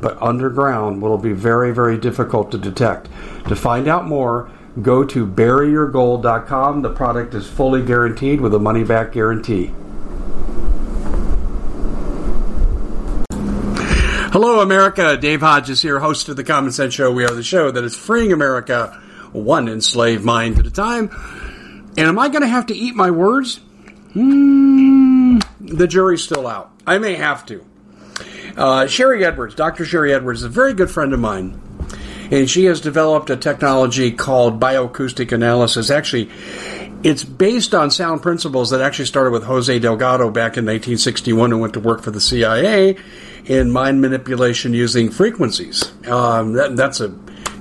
but underground will be very, very difficult to detect. To find out more, go to buryyourgold.com. The product is fully guaranteed with a money back guarantee. Hello, America. Dave Hodges here, host of the Common Sense Show. We are the show that is freeing America one enslaved mind at a time. And am I going to have to eat my words? Hmm, the jury's still out. I may have to. Uh, Sharry Edwards, Dr. Sharry Edwards, is a very good friend of mine. And she has developed a technology called bioacoustic analysis. Actually, it's based on sound principles that actually started with Jose Delgado back in 1961 and went to work for the CIA in mind manipulation using frequencies. Um, that, that's a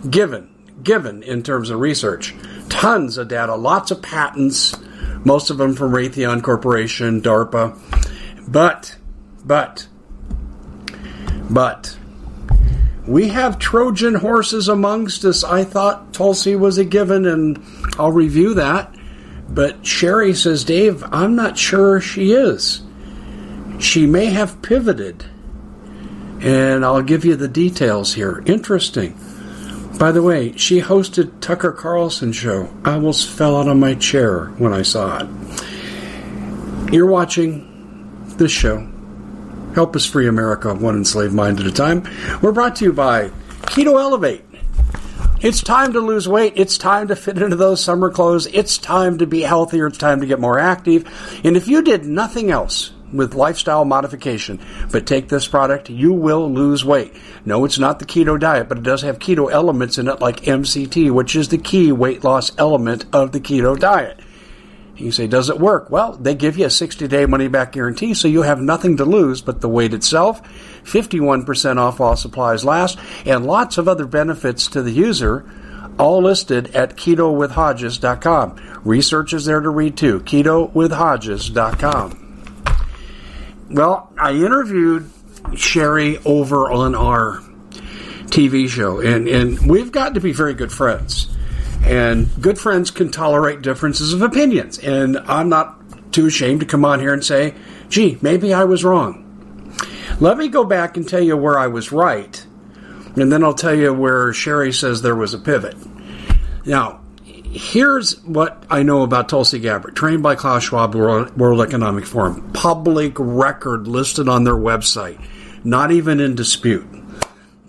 given, given in terms of research. Tons of data, lots of patents, most of them from Raytheon Corporation, DARPA. But, but, but we have Trojan horses amongst us. I thought Tulsi was a given, and I'll review that. But Sharry says, Dave, I'm not sure she is. She may have pivoted. And I'll give you the details here. Interesting. By the way, she hosted Tucker Carlson show. I almost fell out of my chair when I saw it. You're watching this show Help us free America, one enslaved mind at a time. We're brought to you by Keto Elevate. It's time to lose weight. It's time to fit into those summer clothes. It's time to be healthier. It's time to get more active. And if you did nothing else with lifestyle modification, but take this product, you will lose weight. No, it's not the keto diet, but it does have keto elements in it like MCT, which is the key weight loss element of the keto diet. You say, does it work? Well, they give you a 60 day money back guarantee, so you have nothing to lose but the weight itself, 51% off while supplies last, and lots of other benefits to the user, all listed at ketowithhodges.com. Research is there to read too. ketowithhodges.com. Well, I interviewed Sharry over on our TV show, and, and we've got to be very good friends. And good friends can tolerate differences of opinions. And I'm not too ashamed to come on here and say, gee, maybe I was wrong. Let me go back and tell you where I was right. And then I'll tell you where Sharry says there was a pivot. Now, here's what I know about Tulsi Gabbard, trained by Klaus Schwab, World, Economic Forum, public record listed on their website, not even in dispute.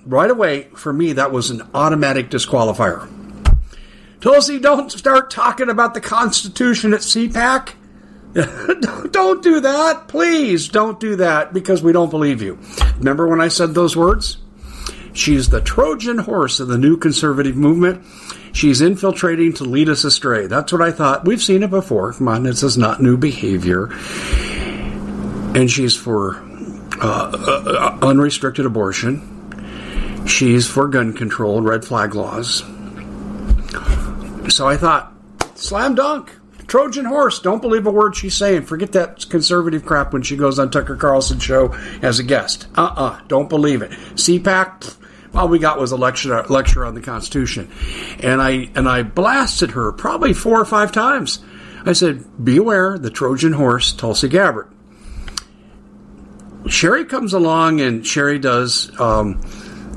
Right away, for me, that was an automatic disqualifier. Tulsi, don't start talking about the Constitution at CPAC. don't do that. Please don't do that because we don't believe you. Remember when I said those words? She's the Trojan horse of the new conservative movement. She's infiltrating to lead us astray. That's what I thought. We've seen it before. Come on, this is not new behavior. And she's for uh, uh, unrestricted abortion. She's for gun control, red flag laws. So I thought, slam dunk. Trojan horse. Don't believe a word she's saying. Forget that conservative crap when she goes on Tucker Carlson show as a guest. Uh uh-uh, uh. do not believe it. CPAC. All we got was a lecture lecture on the Constitution, and I and I blasted her probably four or five times. I said, "Beware the Trojan horse, Tulsi Gabbard." Sharry comes along and Sharry does. Um,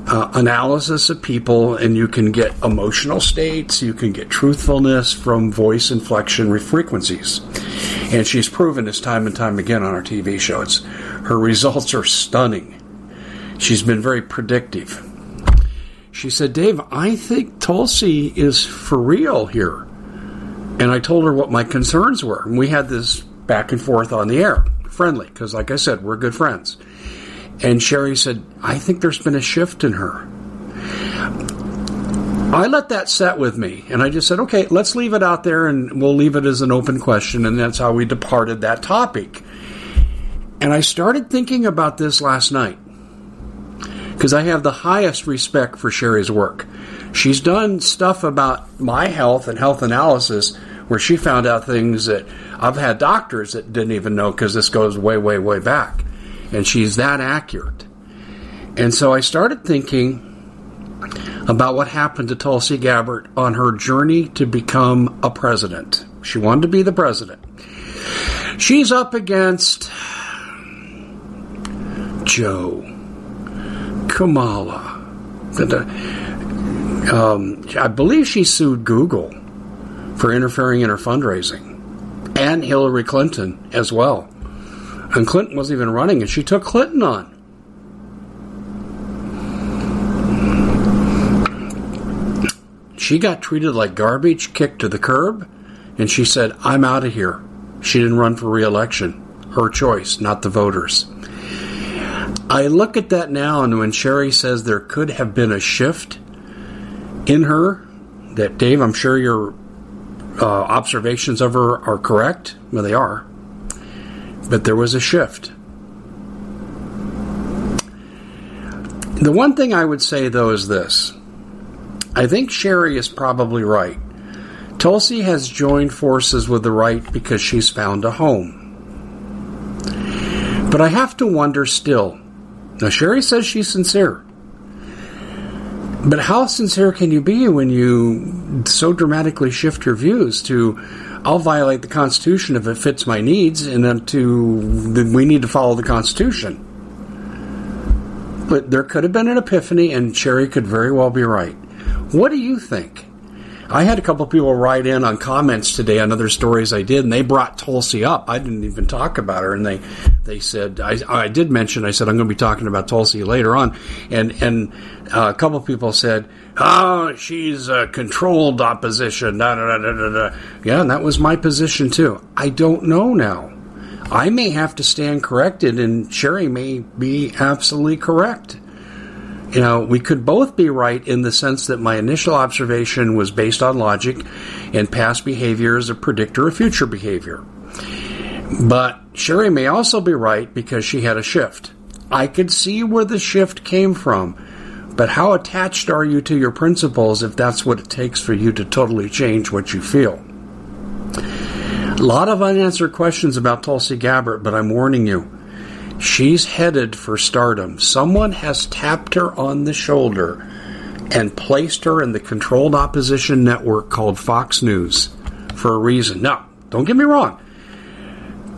uh, analysis of people, and you can get emotional states, you can get truthfulness from voice inflection frequencies. And she's proven this time and time again on our TV show. It's, her results are stunning. She's been very predictive. She said, Dave, I think Tulsi is for real here. And I told her what my concerns were. And we had this back and forth on the air friendly because, like I said, we're good friends. And Sharry said, I think there's been a shift in her. I let that set with me, and I just said, okay, let's leave it out there and we'll leave it as an open question, and that's how we departed that topic. And I started thinking about this last night because I have the highest respect for Sharry's work. She's done stuff about my health and health analysis where she found out things that I've had doctors that didn't even know because this goes way, way, way back. And she's that accurate. And so I started thinking about what happened to Tulsi Gabbard on her journey to become a president. She wanted to be the president. She's up against Joe, Kamala. Um, I believe she sued Google for interfering in her fundraising, and Hillary Clinton as well. And Clinton wasn't even running, and she took Clinton on. She got treated like garbage, kicked to the curb, and she said, I'm out of here. She didn't run for re election. Her choice, not the voters. I look at that now, and when Sharry says there could have been a shift in her, that Dave, I'm sure your uh, observations of her are correct. Well, they are. But there was a shift. The one thing I would say, though, is this I think Sharry is probably right. Tulsi has joined forces with the right because she's found a home. But I have to wonder still. Now, Sharry says she's sincere. But how sincere can you be when you so dramatically shift your views to, I'll violate the Constitution if it fits my needs, and then to, we need to follow the Constitution? But there could have been an epiphany, and Sharry could very well be right. What do you think? I had a couple people write in on comments today on other stories I did, and they brought Tulsi up. I didn't even talk about her, and they they said I, I did mention. I said I'm going to be talking about Tulsi later on, and and uh, a couple people said, "Oh, she's a controlled opposition." Da, da, da, da, da. Yeah, and that was my position too. I don't know now. I may have to stand corrected, and Sharry may be absolutely correct you know, we could both be right in the sense that my initial observation was based on logic and past behavior is a predictor of future behavior. But Sharry may also be right because she had a shift. I could see where the shift came from, but how attached are you to your principles if that's what it takes for you to totally change what you feel? A lot of unanswered questions about Tulsi Gabbard, but I'm warning you She's headed for stardom. Someone has tapped her on the shoulder and placed her in the controlled opposition network called Fox News for a reason. Now, don't get me wrong.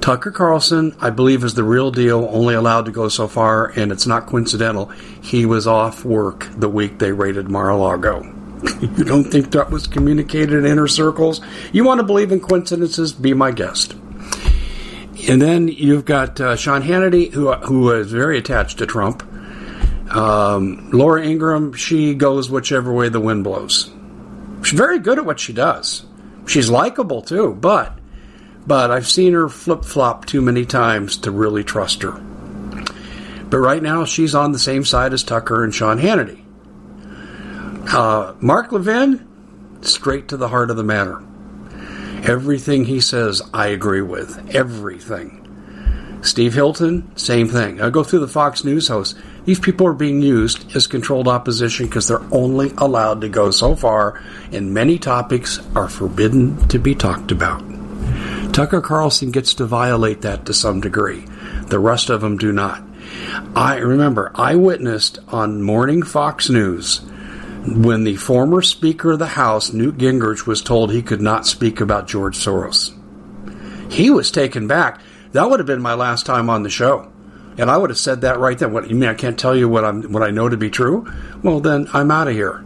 Tucker Carlson, I believe, is the real deal, only allowed to go so far, and it's not coincidental. He was off work the week they raided Mar a Lago. you don't think that was communicated in inner circles? You want to believe in coincidences? Be my guest. And then you've got uh, Sean Hannity, who who is very attached to Trump. Um, Laura Ingraham, she goes whichever way the wind blows. She's very good at what she does. She's likable too, but but I've seen her flip flop too many times to really trust her. But right now, she's on the same side as Tucker and Sean Hannity. Uh, Mark Levin, straight to the heart of the matter. Everything he says, I agree with. Everything. Steve Hilton, same thing. I go through the Fox News hosts. These people are being used as controlled opposition because they're only allowed to go so far, and many topics are forbidden to be talked about. Tucker Carlson gets to violate that to some degree. The rest of them do not. I remember I witnessed on Morning Fox News when the former Speaker of the House, Newt Gingrich, was told he could not speak about George Soros. He was taken back. That would have been my last time on the show. And I would have said that right then. What you mean I can't tell you what I'm what I know to be true? Well then I'm out of here.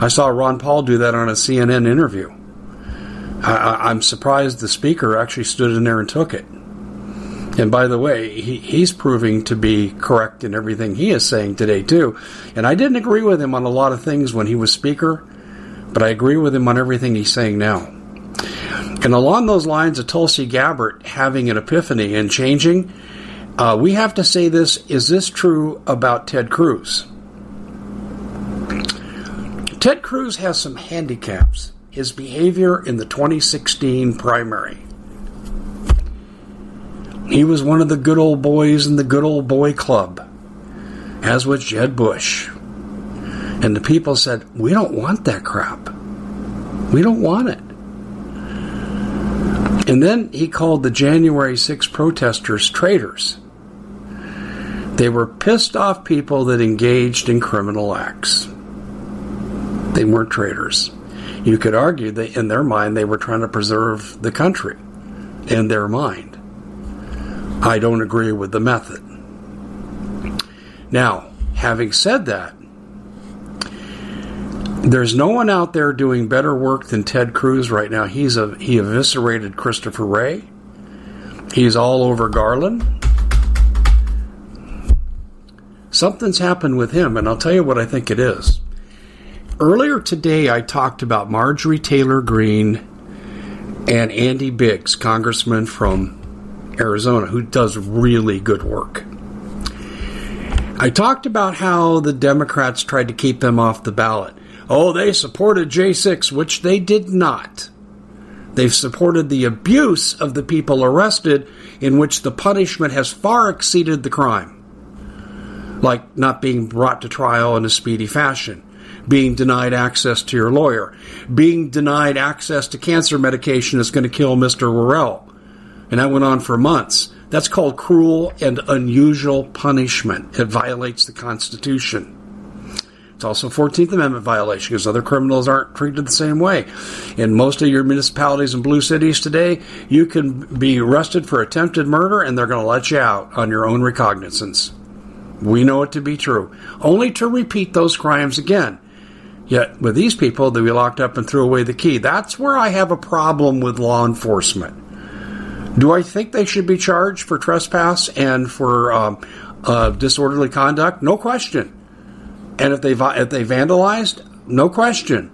I saw Ron Paul do that on a CNN interview. I, I'm surprised the speaker actually stood in there and took it. And by the way, he, he's proving to be correct in everything he is saying today, too. And I didn't agree with him on a lot of things when he was Speaker, but I agree with him on everything he's saying now. And along those lines of Tulsi Gabbard having an epiphany and changing, uh, we have to say this is this true about Ted Cruz? Ted Cruz has some handicaps. His behavior in the 2016 primary. He was one of the good old boys in the good old boy club, as was Jeb Bush. And the people said, We don't want that crap. We don't want it. And then he called the January 6 protesters traitors. They were pissed off people that engaged in criminal acts. They weren't traitors. You could argue that in their mind they were trying to preserve the country. In their mind. I don't agree with the method. Now, having said that, there's no one out there doing better work than Ted Cruz right now. He's a he eviscerated Christopher Wray. He's all over Garland. Something's happened with him, and I'll tell you what I think it is. Earlier today, I talked about Marjorie Taylor Greene and Andy Biggs, congressman from Arizona, who does really good work. I talked about how the Democrats tried to keep them off the ballot. Oh, they supported J6, which they did not. They've supported the abuse of the people arrested, in which the punishment has far exceeded the crime. Like not being brought to trial in a speedy fashion, being denied access to your lawyer, being denied access to cancer medication that's going to kill Mr. Worrell. And that went on for months. That's called cruel and unusual punishment. It violates the Constitution. It's also a 14th Amendment violation because other criminals aren't treated the same way. In most of your municipalities and blue cities today, you can be arrested for attempted murder and they're going to let you out on your own recognizance. We know it to be true. Only to repeat those crimes again. Yet with these people, they be locked up and threw away the key. That's where I have a problem with law enforcement. Do I think they should be charged for trespass and for um, uh, disorderly conduct? No question. And if they if they vandalized, no question.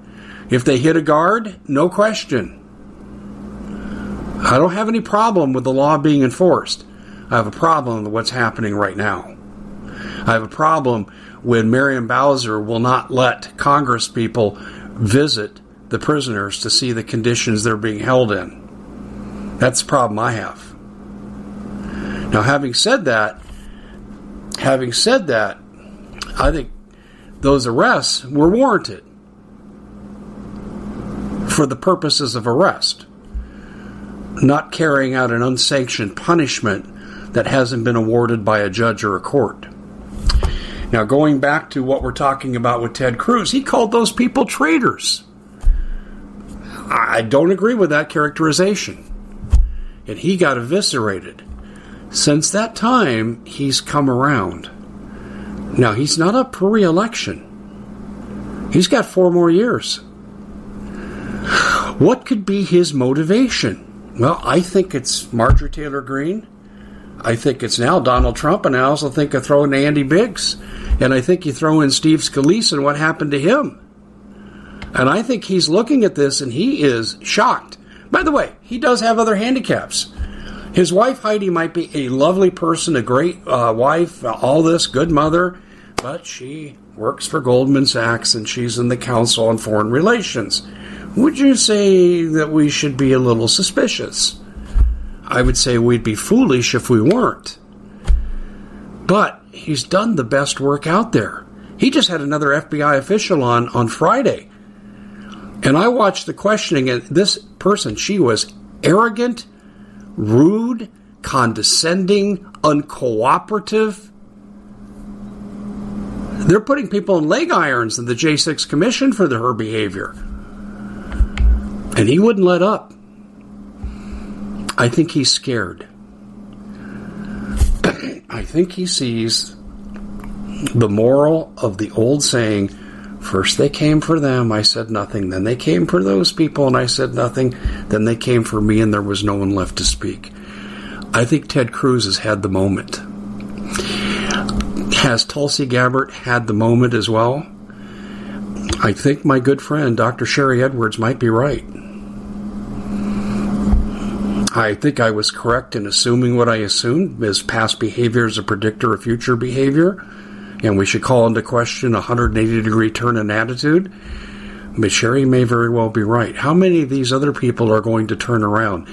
If they hit a guard, no question. I don't have any problem with the law being enforced. I have a problem with what's happening right now. I have a problem when Marion Bowser will not let Congress people visit the prisoners to see the conditions they're being held in. That's the problem I have. Now, having said that, having said that, I think those arrests were warranted for the purposes of arrest, not carrying out an unsanctioned punishment that hasn't been awarded by a judge or a court. Now, going back to what we're talking about with Ted Cruz, he called those people traitors. I don't agree with that characterization and he got eviscerated. Since that time, he's come around. Now, he's not up for re election, he's got four more years. What could be his motivation? Well, I think it's Marjorie Taylor Greene. I think it's now Donald Trump, and I also think I throw in Andy Biggs, and I think you throw in Steve Scalise and what happened to him. And I think he's looking at this and he is shocked. By the way, he does have other handicaps. His wife Heidi might be a lovely person, a great uh, wife, all this, good mother, but she works for Goldman Sachs and she's in the Council on Foreign Relations. Would you say that we should be a little suspicious? I would say we'd be foolish if we weren't. But he's done the best work out there. He just had another FBI official on on Friday and I watched the questioning, and this person, she was arrogant, rude, condescending, uncooperative. They're putting people in leg irons in the J6 Commission for her behavior. And he wouldn't let up. I think he's scared. I think he sees the moral of the old saying First they came for them, I said nothing. Then they came for those people, and I said nothing. Then they came for me, and there was no one left to speak. I think Ted Cruz has had the moment. Has Tulsi Gabbard had the moment as well? I think my good friend Dr. Sharry Edwards might be right. I think I was correct in assuming what I assumed, as past behavior is a predictor of future behavior, and we should call into question a 180 degree turn in attitude. But Sharry may very well be right. How many of these other people are going to turn around?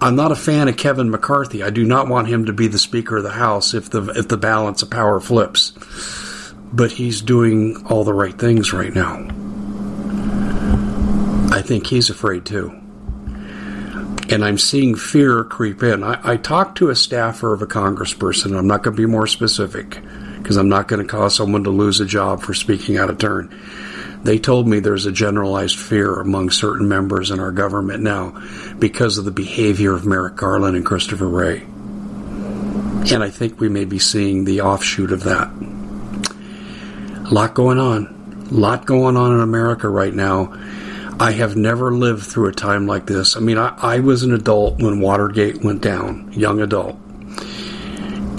I'm not a fan of Kevin McCarthy. I do not want him to be the Speaker of the House if the if the balance of power flips. But he's doing all the right things right now. I think he's afraid too. And I'm seeing fear creep in. I, I talked to a staffer of a congressperson. I'm not going to be more specific because I'm not going to cause someone to lose a job for speaking out of turn they told me there's a generalized fear among certain members in our government now because of the behavior of Merrick Garland and Christopher Wray. And I think we may be seeing the offshoot of that. A lot going on. A lot going on in America right now. I have never lived through a time like this. I mean, I, I was an adult when Watergate went down, young adult.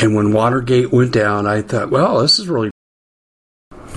And when Watergate went down, I thought, well, this is really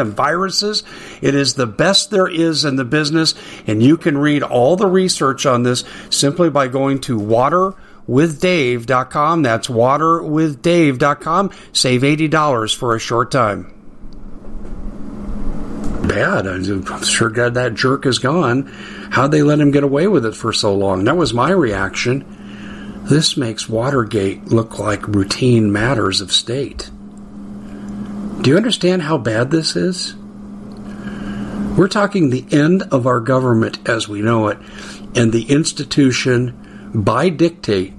and viruses. It is the best there is in the business, and you can read all the research on this simply by going to water waterwithdave.com. That's waterwithdave.com. Save $80 for a short time. Bad. I'm sure God that jerk is gone. How'd they let him get away with it for so long? That was my reaction. This makes Watergate look like routine matters of state. Do you understand how bad this is? We're talking the end of our government as we know it and the institution by dictate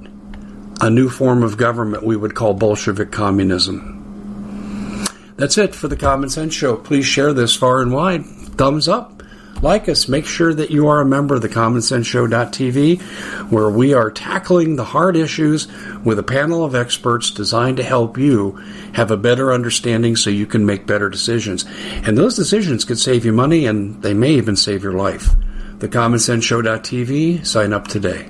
a new form of government we would call Bolshevik communism. That's it for the Common Sense Show. Please share this far and wide. Thumbs up. Like us. Make sure that you are a member of the CommonSenseShow.tv, where we are tackling the hard issues with a panel of experts designed to help you have a better understanding so you can make better decisions. And those decisions could save you money and they may even save your life. The CommonSenseShow.tv. Sign up today.